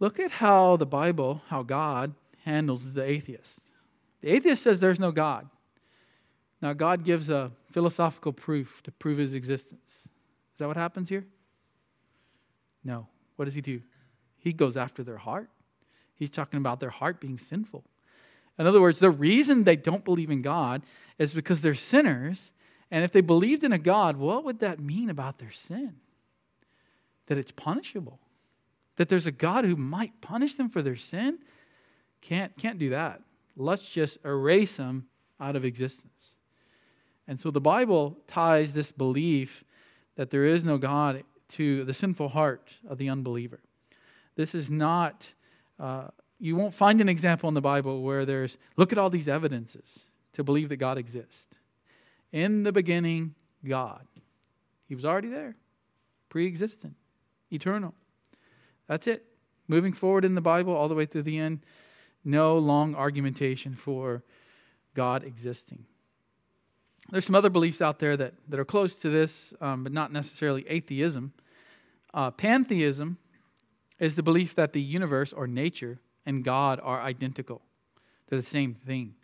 Look at how the Bible, how God handles the atheist. The atheist says there's no God. Now, God gives a philosophical proof to prove his existence. Is that what happens here? No. What does he do? He goes after their heart. He's talking about their heart being sinful. In other words, the reason they don't believe in God is because they're sinners. And if they believed in a God, what would that mean about their sin? That it's punishable. That there's a God who might punish them for their sin? Can't, can't do that. Let's just erase them out of existence. And so the Bible ties this belief that there is no God to the sinful heart of the unbeliever. This is not, uh, you won't find an example in the Bible where there's, look at all these evidences to believe that God exists. In the beginning, God. He was already there, pre existent, eternal. That's it. Moving forward in the Bible, all the way through the end, no long argumentation for God existing. There's some other beliefs out there that, that are close to this, um, but not necessarily atheism. Uh, pantheism is the belief that the universe or nature and God are identical. They're the same thing.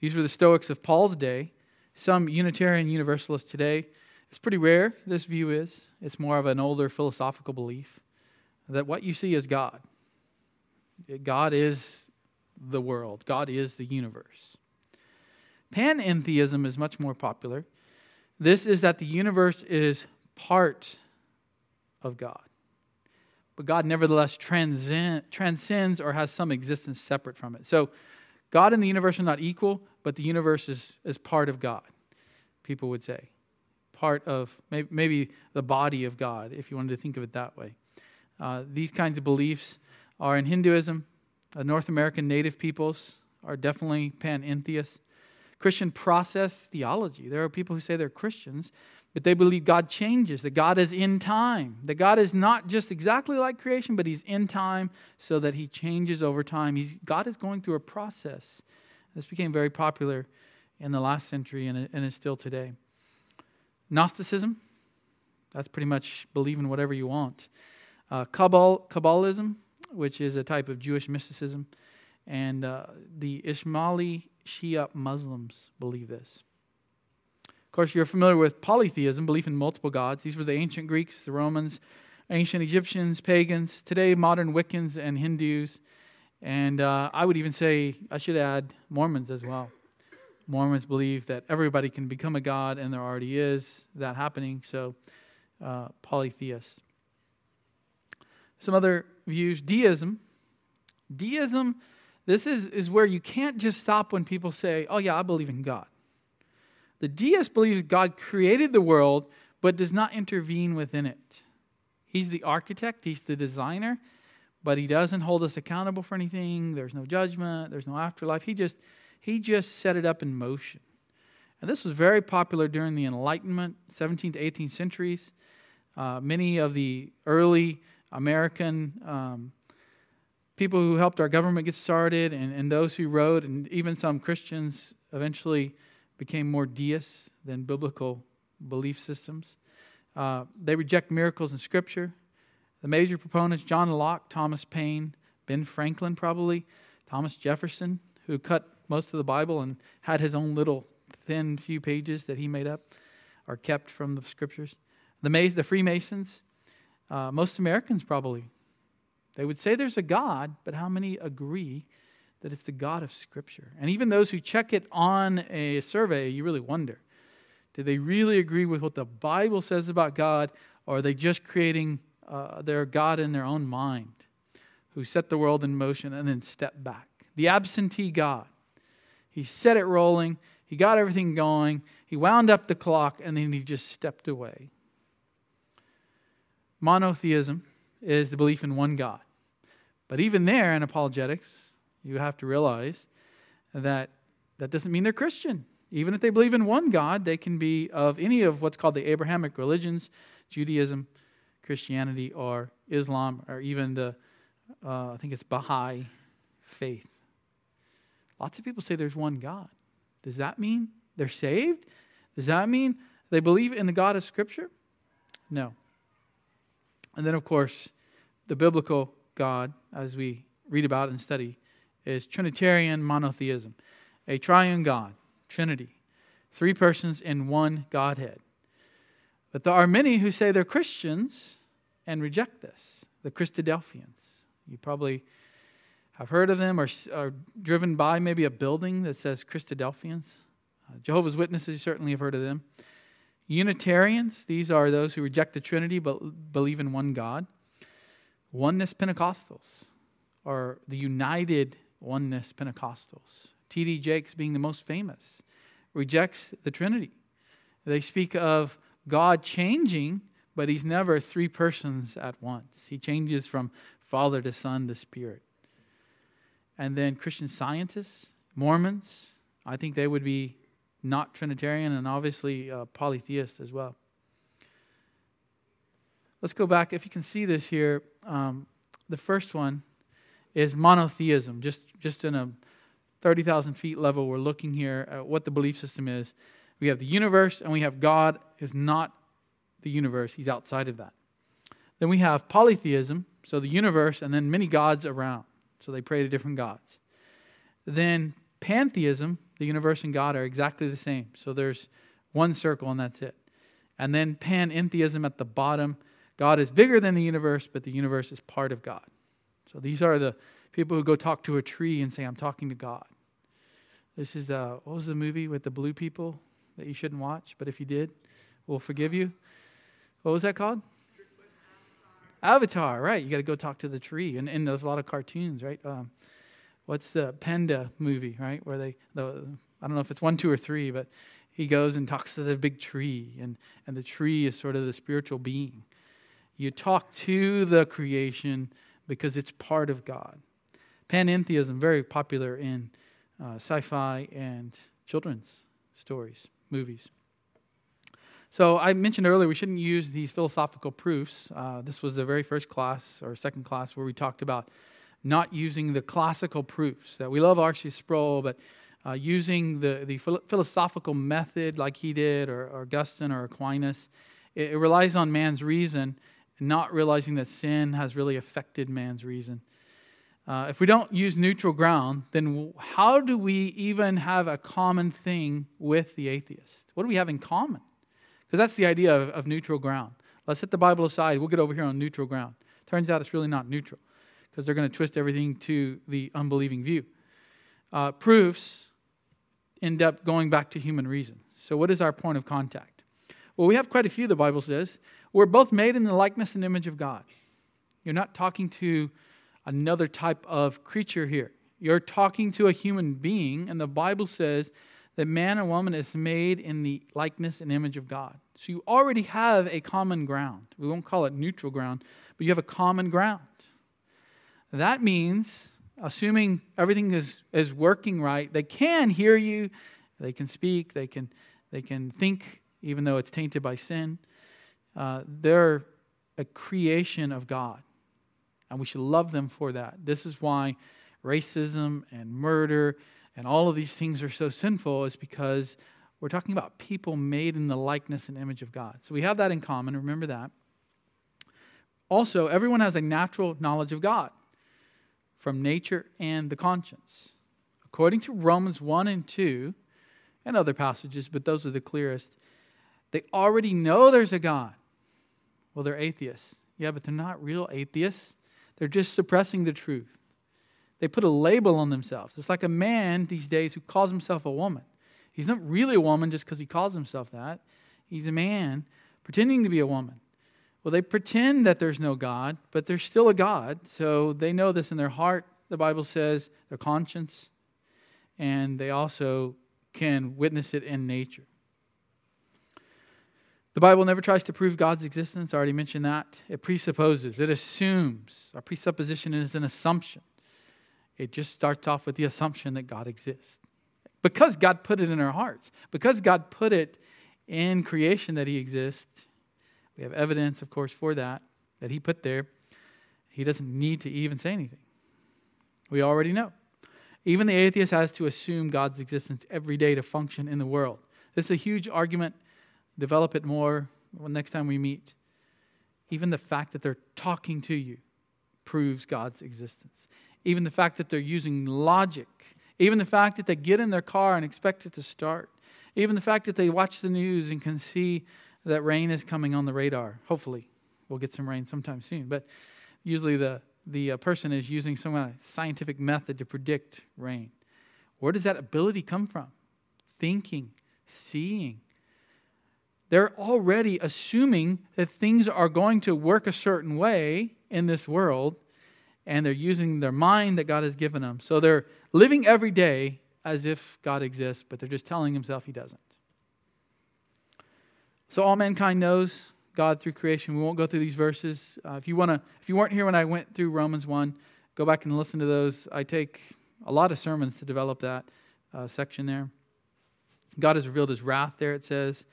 These were the Stoics of Paul's day. Some Unitarian Universalists today, it's pretty rare, this view is. It's more of an older philosophical belief that what you see is God. God is the world, God is the universe. Panentheism is much more popular. This is that the universe is part of God. But God nevertheless transcend, transcends or has some existence separate from it. So God and the universe are not equal, but the universe is, is part of God, people would say. Part of maybe, the body of God, if you wanted to think of it that way. Uh, these kinds of beliefs are in Hinduism. Uh, North American native peoples are definitely panentheists. Christian process theology. There are people who say they're Christians, but they believe God changes, that God is in time, that God is not just exactly like creation, but He's in time so that He changes over time. He's, God is going through a process. This became very popular in the last century and, and is still today. Gnosticism, That's pretty much believing whatever you want. Uh, Kabbal, Kabbalism, which is a type of Jewish mysticism, and uh, the Ismaili Shia Muslims believe this. Of course, you're familiar with polytheism, belief in multiple gods. These were the ancient Greeks, the Romans, ancient Egyptians, pagans, today modern Wiccans and Hindus, and uh, I would even say, I should add Mormons as well. Mormons believe that everybody can become a god, and there already is that happening, so uh, polytheists. Some other views deism. Deism, this is, is where you can't just stop when people say, oh, yeah, I believe in God. The deist believes God created the world, but does not intervene within it. He's the architect, he's the designer, but he doesn't hold us accountable for anything. There's no judgment, there's no afterlife. He just he just set it up in motion. And this was very popular during the Enlightenment, 17th to 18th centuries. Uh, many of the early American um, people who helped our government get started and, and those who wrote, and even some Christians eventually became more deists than biblical belief systems. Uh, they reject miracles in Scripture. The major proponents John Locke, Thomas Paine, Ben Franklin, probably, Thomas Jefferson, who cut most of the Bible and had his own little thin few pages that he made up, are kept from the Scriptures. The, Mas- the Freemasons, uh, most Americans probably, they would say there's a God, but how many agree that it's the God of Scripture? And even those who check it on a survey, you really wonder do they really agree with what the Bible says about God, or are they just creating uh, their God in their own mind, who set the world in motion and then stepped back? The absentee God. He set it rolling, he got everything going, he wound up the clock, and then he just stepped away. Monotheism is the belief in one God. But even there in apologetics, you have to realize that that doesn't mean they're Christian. Even if they believe in one God, they can be of any of what's called the Abrahamic religions Judaism, Christianity, or Islam, or even the, uh, I think it's Baha'i faith. Lots of people say there's one God. Does that mean they're saved? Does that mean they believe in the God of Scripture? No. And then, of course, the biblical God, as we read about and study, is Trinitarian monotheism, a triune God. Trinity. Three persons in one Godhead. But there are many who say they're Christians and reject this. The Christadelphians. You probably have heard of them or are driven by maybe a building that says Christadelphians. Uh, Jehovah's Witnesses, certainly have heard of them. Unitarians, these are those who reject the Trinity but believe in one God. Oneness Pentecostals, or the United Oneness Pentecostals. T.D. Jakes being the most famous rejects the Trinity. They speak of God changing, but he's never three persons at once. He changes from Father to Son to Spirit. And then Christian scientists, Mormons, I think they would be not Trinitarian and obviously uh, polytheist as well. Let's go back. If you can see this here, um, the first one is monotheism, just, just in a 30,000 feet level, we're looking here at what the belief system is. We have the universe, and we have God is not the universe, he's outside of that. Then we have polytheism, so the universe, and then many gods around. So they pray to different gods. Then pantheism, the universe and God are exactly the same. So there's one circle, and that's it. And then panentheism at the bottom. God is bigger than the universe, but the universe is part of God. So these are the people who go talk to a tree and say, I'm talking to God. This is, uh, what was the movie with the blue people that you shouldn't watch? But if you did, we'll forgive you. What was that called? Avatar, right. You got to go talk to the tree. And, and there's a lot of cartoons, right? Um, what's the Panda movie, right? Where they, the, I don't know if it's one, two, or three, but he goes and talks to the big tree, and, and the tree is sort of the spiritual being. You talk to the creation because it's part of God. Panentheism, very popular in uh, sci fi and children's stories, movies. So I mentioned earlier we shouldn't use these philosophical proofs. Uh, this was the very first class or second class where we talked about not using the classical proofs. That we love R.C. Sproul, but uh, using the, the philosophical method like he did, or, or Augustine or Aquinas, It, it relies on man's reason, not realizing that sin has really affected man's reason. Uh, if we don't use neutral ground, then how do we even have a common thing with the atheist? What do we have in common? Because that's the idea of, of neutral ground. Let's set the Bible aside. We'll get over here on neutral ground. Turns out it's really not neutral because they're going to twist everything to the unbelieving view. Uh, proofs end up going back to human reason. So, what is our point of contact? Well, we have quite a few, the Bible says. We're both made in the likeness and image of God. You're not talking to another type of creature here. You're talking to a human being, and the Bible says that man and woman is made in the likeness and image of God. So you already have a common ground. We won't call it neutral ground, but you have a common ground. That means, assuming everything is, is working right, they can hear you, they can speak, they can, they can think, even though it's tainted by sin. Uh, they're a creation of God and we should love them for that. This is why racism and murder and all of these things are so sinful, is because we're talking about people made in the likeness and image of God. So we have that in common. Remember that. Also, everyone has a natural knowledge of God from nature and the conscience. According to Romans 1 and 2, and other passages, but those are the clearest, they already know there's a God. Well, they're atheists. Yeah, but they're not real atheists. They're just suppressing the truth. They put a label on themselves. It's like a man these days who calls himself a woman. He's not really a woman just because he calls himself that. He's a man pretending to be a woman. Well, they pretend that there's no God, but there's still a God. So they know this in their heart, the Bible says, their conscience, and they also can witness it in nature. The Bible never tries to prove God's existence. I already mentioned that. It presupposes, it assumes. Our presupposition is an assumption. It just starts off with the assumption that God exists. Because God put it in our hearts, because God put it in creation that He exists, we have evidence, of course, for that, that He put there. He doesn't need to even say anything. We already know. Even the atheist has to assume God's existence every day to function in the world. This is a huge argument develop it more next time we meet. Even the fact that they're talking to you proves God's existence. Even the fact that they're using logic, even the fact that they get in their car and expect it to start, even the fact that they watch the news and can see that rain is coming on the radar. Hopefully, we'll get some rain sometime soon. But usually, the, the uh, person is using some kind of scientific method to predict rain. Where does that ability come from? Thinking, seeing, they're already assuming that things are going to work a certain way in this world, and they're using their mind that God has given them. So they're living every day as if God exists, but they're just telling himself he doesn't. So all mankind knows God through creation. We won't go through these verses. Uh, if you want to, if you weren't here when I went through Romans one, go back and listen to those. I take a lot of sermons to develop that uh, section there. God has revealed His wrath there. It says,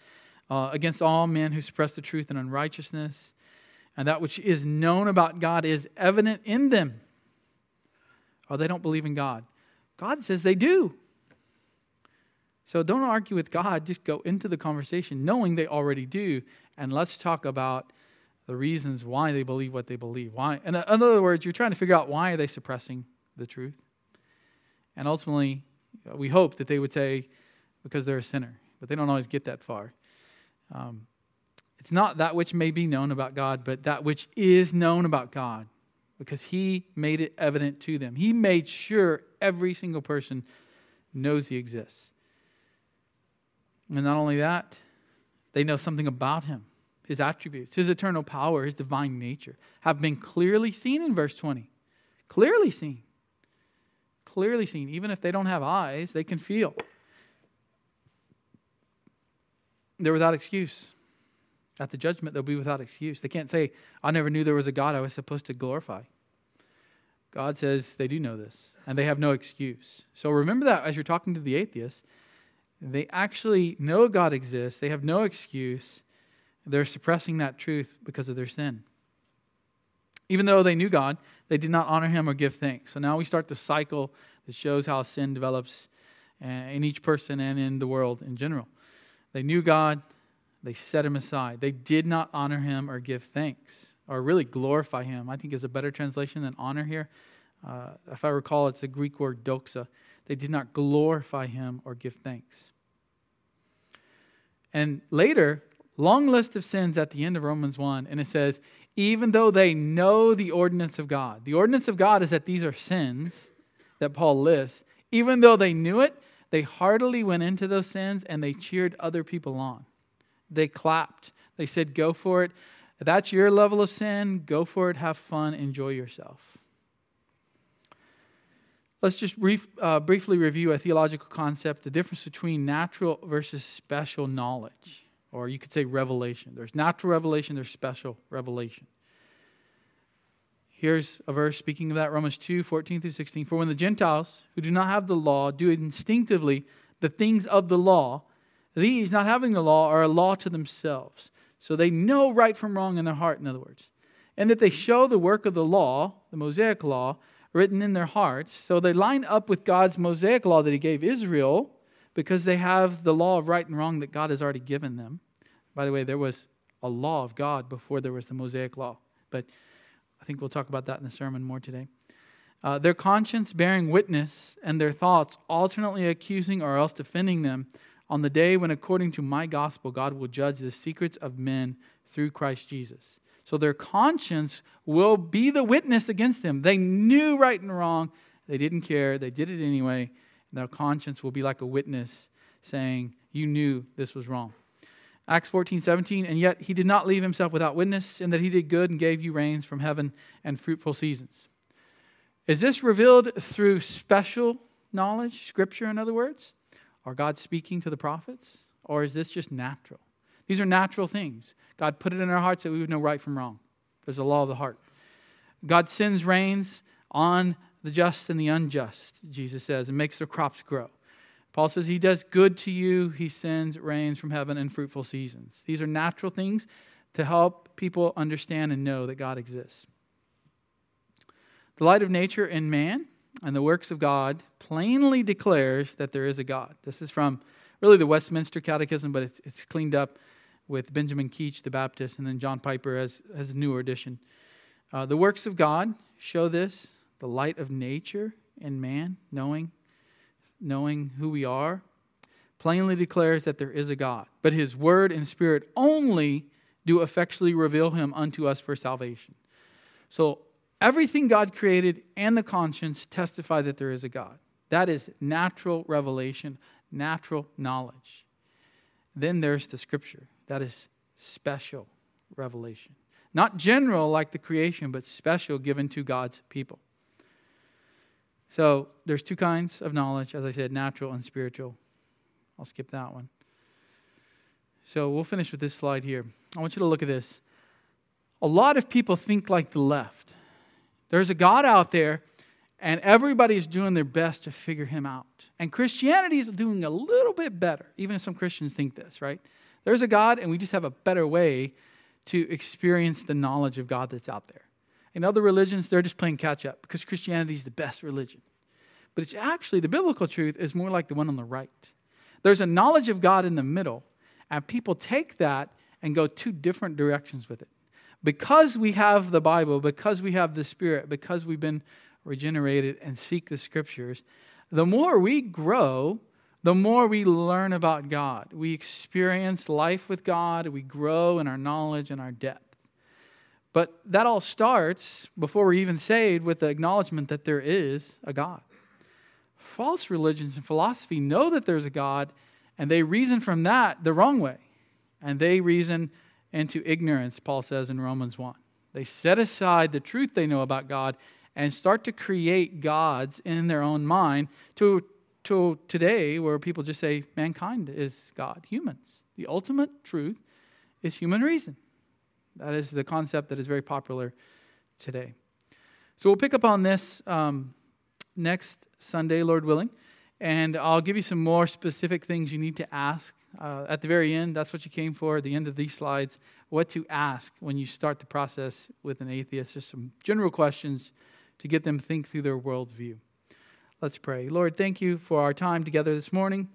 uh, against all men who suppress the truth and unrighteousness. And that which is known about God is evident in them. Or they don't believe in God. God says they do. So don't argue with God, just go into the conversation knowing they already do. And let's talk about the reasons why they believe what they believe. Why? In other words, you're trying to figure out why are they suppressing the truth. And ultimately, we hope that they would say, because they're a sinner. But they don't always get that far. Um, it's not that which may be known about God, but that which is known about God, because He made it evident to them. He made sure every single person knows He exists. And not only that, they know something about Him. His attributes, His eternal power, His divine nature have been clearly seen in verse 20. Clearly seen. Clearly seen. Even if they don't have eyes, they can feel. They're without excuse. At the judgment, they'll be without excuse. They can't say, I never knew there was a God I was supposed to glorify. God says they do know this, and they have no excuse. So remember that as you're talking to the atheists. They actually know God exists, they have no excuse. They're suppressing that truth because of their sin. Even though they knew God, they did not honor him or give thanks. So now we start the cycle that shows how sin develops uh, in each person and in the world in general. They knew God, They set him aside. They did not honor him or give thanks, or really glorify him. I think is a better translation than honor here. Uh, if I recall, it's the Greek word doxa. They did not glorify him or give thanks. And later, long list of sins at the end of Romans 1, and it says, even though they know the ordinance of God. The ordinance of God is that these are sins that Paul lists. Even though they knew it, they heartily went into those sins and they cheered other people on. They clapped. They said, Go for it. That's your level of sin, go for it, have fun, enjoy yourself. Let's just brief, uh, briefly review a theological concept the difference between natural versus special knowledge, or you could say revelation. There's natural revelation, there's special revelation. Here's a verse speaking of that Romans 2 14 through 16. For when the Gentiles who do not have the law do instinctively the things of the law, these, not having the law, are a law to themselves. So they know right from wrong in their heart, in other words. And that they show the work of the law, the Mosaic law, written in their hearts. So they line up with God's Mosaic law that He gave Israel because they have the law of right and wrong that God has already given them. By the way, there was a law of God before there was the Mosaic law. But I think we'll talk about that in the sermon more today. Uh, their conscience bearing witness and their thoughts alternately accusing or else defending them on the day when, according to my gospel, God will judge the secrets of men through Christ Jesus. So their conscience will be the witness against them. They knew right and wrong. They didn't care. They did it anyway. And their conscience will be like a witness saying, You knew this was wrong. Acts 14, 17, and yet he did not leave himself without witness, in that he did good and gave you rains from heaven and fruitful seasons. Is this revealed through special knowledge, scripture, in other words? Are God speaking to the prophets? Or is this just natural? These are natural things. God put it in our hearts that we would know right from wrong. There's a law of the heart. God sends rains on the just and the unjust, Jesus says, and makes their crops grow. Paul says he does good to you, he sends rains from heaven and fruitful seasons. These are natural things to help people understand and know that God exists. The light of nature in man and the works of God plainly declares that there is a God. This is from really the Westminster Catechism, but it's, it's cleaned up with Benjamin Keach, the Baptist, and then John Piper as, as a newer edition. Uh, the works of God show this the light of nature in man, knowing, knowing who we are, plainly declares that there is a God. But his word and spirit only do effectually reveal him unto us for salvation. So Everything God created and the conscience testify that there is a God. That is natural revelation, natural knowledge. Then there's the scripture. That is special revelation. Not general like the creation, but special given to God's people. So there's two kinds of knowledge, as I said, natural and spiritual. I'll skip that one. So we'll finish with this slide here. I want you to look at this. A lot of people think like the left. There's a God out there, and everybody's doing their best to figure him out. And Christianity is doing a little bit better, even if some Christians think this, right? There's a God, and we just have a better way to experience the knowledge of God that's out there. In other religions, they're just playing catch up because Christianity is the best religion. But it's actually, the biblical truth is more like the one on the right. There's a knowledge of God in the middle, and people take that and go two different directions with it because we have the Bible, because we have the Spirit, because we've been regenerated and seek the Scriptures, the more we grow, the more we learn about God. We experience life with God, we grow in our knowledge and our depth. But that all starts before we're even saved with the acknowledgement that there is a God. False religions and philosophy know that there's a God, and they reason from that the wrong way. And they reason into ignorance, Paul says in Romans 1. They set aside the truth they know about God and start to create gods in their own mind to, to today where people just say mankind is God, humans. The ultimate truth is human reason. That is the concept that is very popular today. So we'll pick up on this um, next Sunday, Lord willing, and I'll give you some more specific things you need to ask uh, at the very end, that's what you came for, the end of these slides, what to ask when you start the process with an atheist. Just some general questions to get them think through their worldview. Let's pray. Lord, thank you for our time together this morning.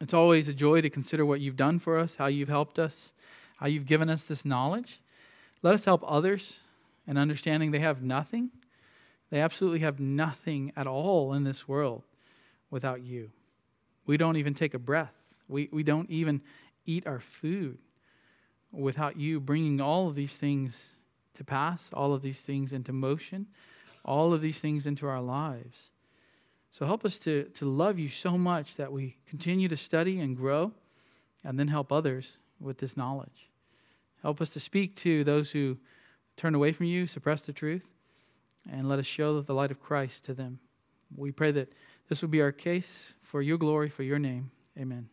It's always a joy to consider what you've done for us, how you've helped us, how you've given us this knowledge. Let us help others in understanding they have nothing. They absolutely have nothing at all in this world without you. We don't even take a breath, we, we don't even eat our food without you bringing all of these things to pass, all of these things into motion, all of these things into our lives. So help us to, to love you so much that we continue to study and grow and then help others with this knowledge. Help us to speak to those who turn away from you, suppress the truth, and let us show the light of Christ to them. We pray that this will be our case for your glory, for your name. Amen.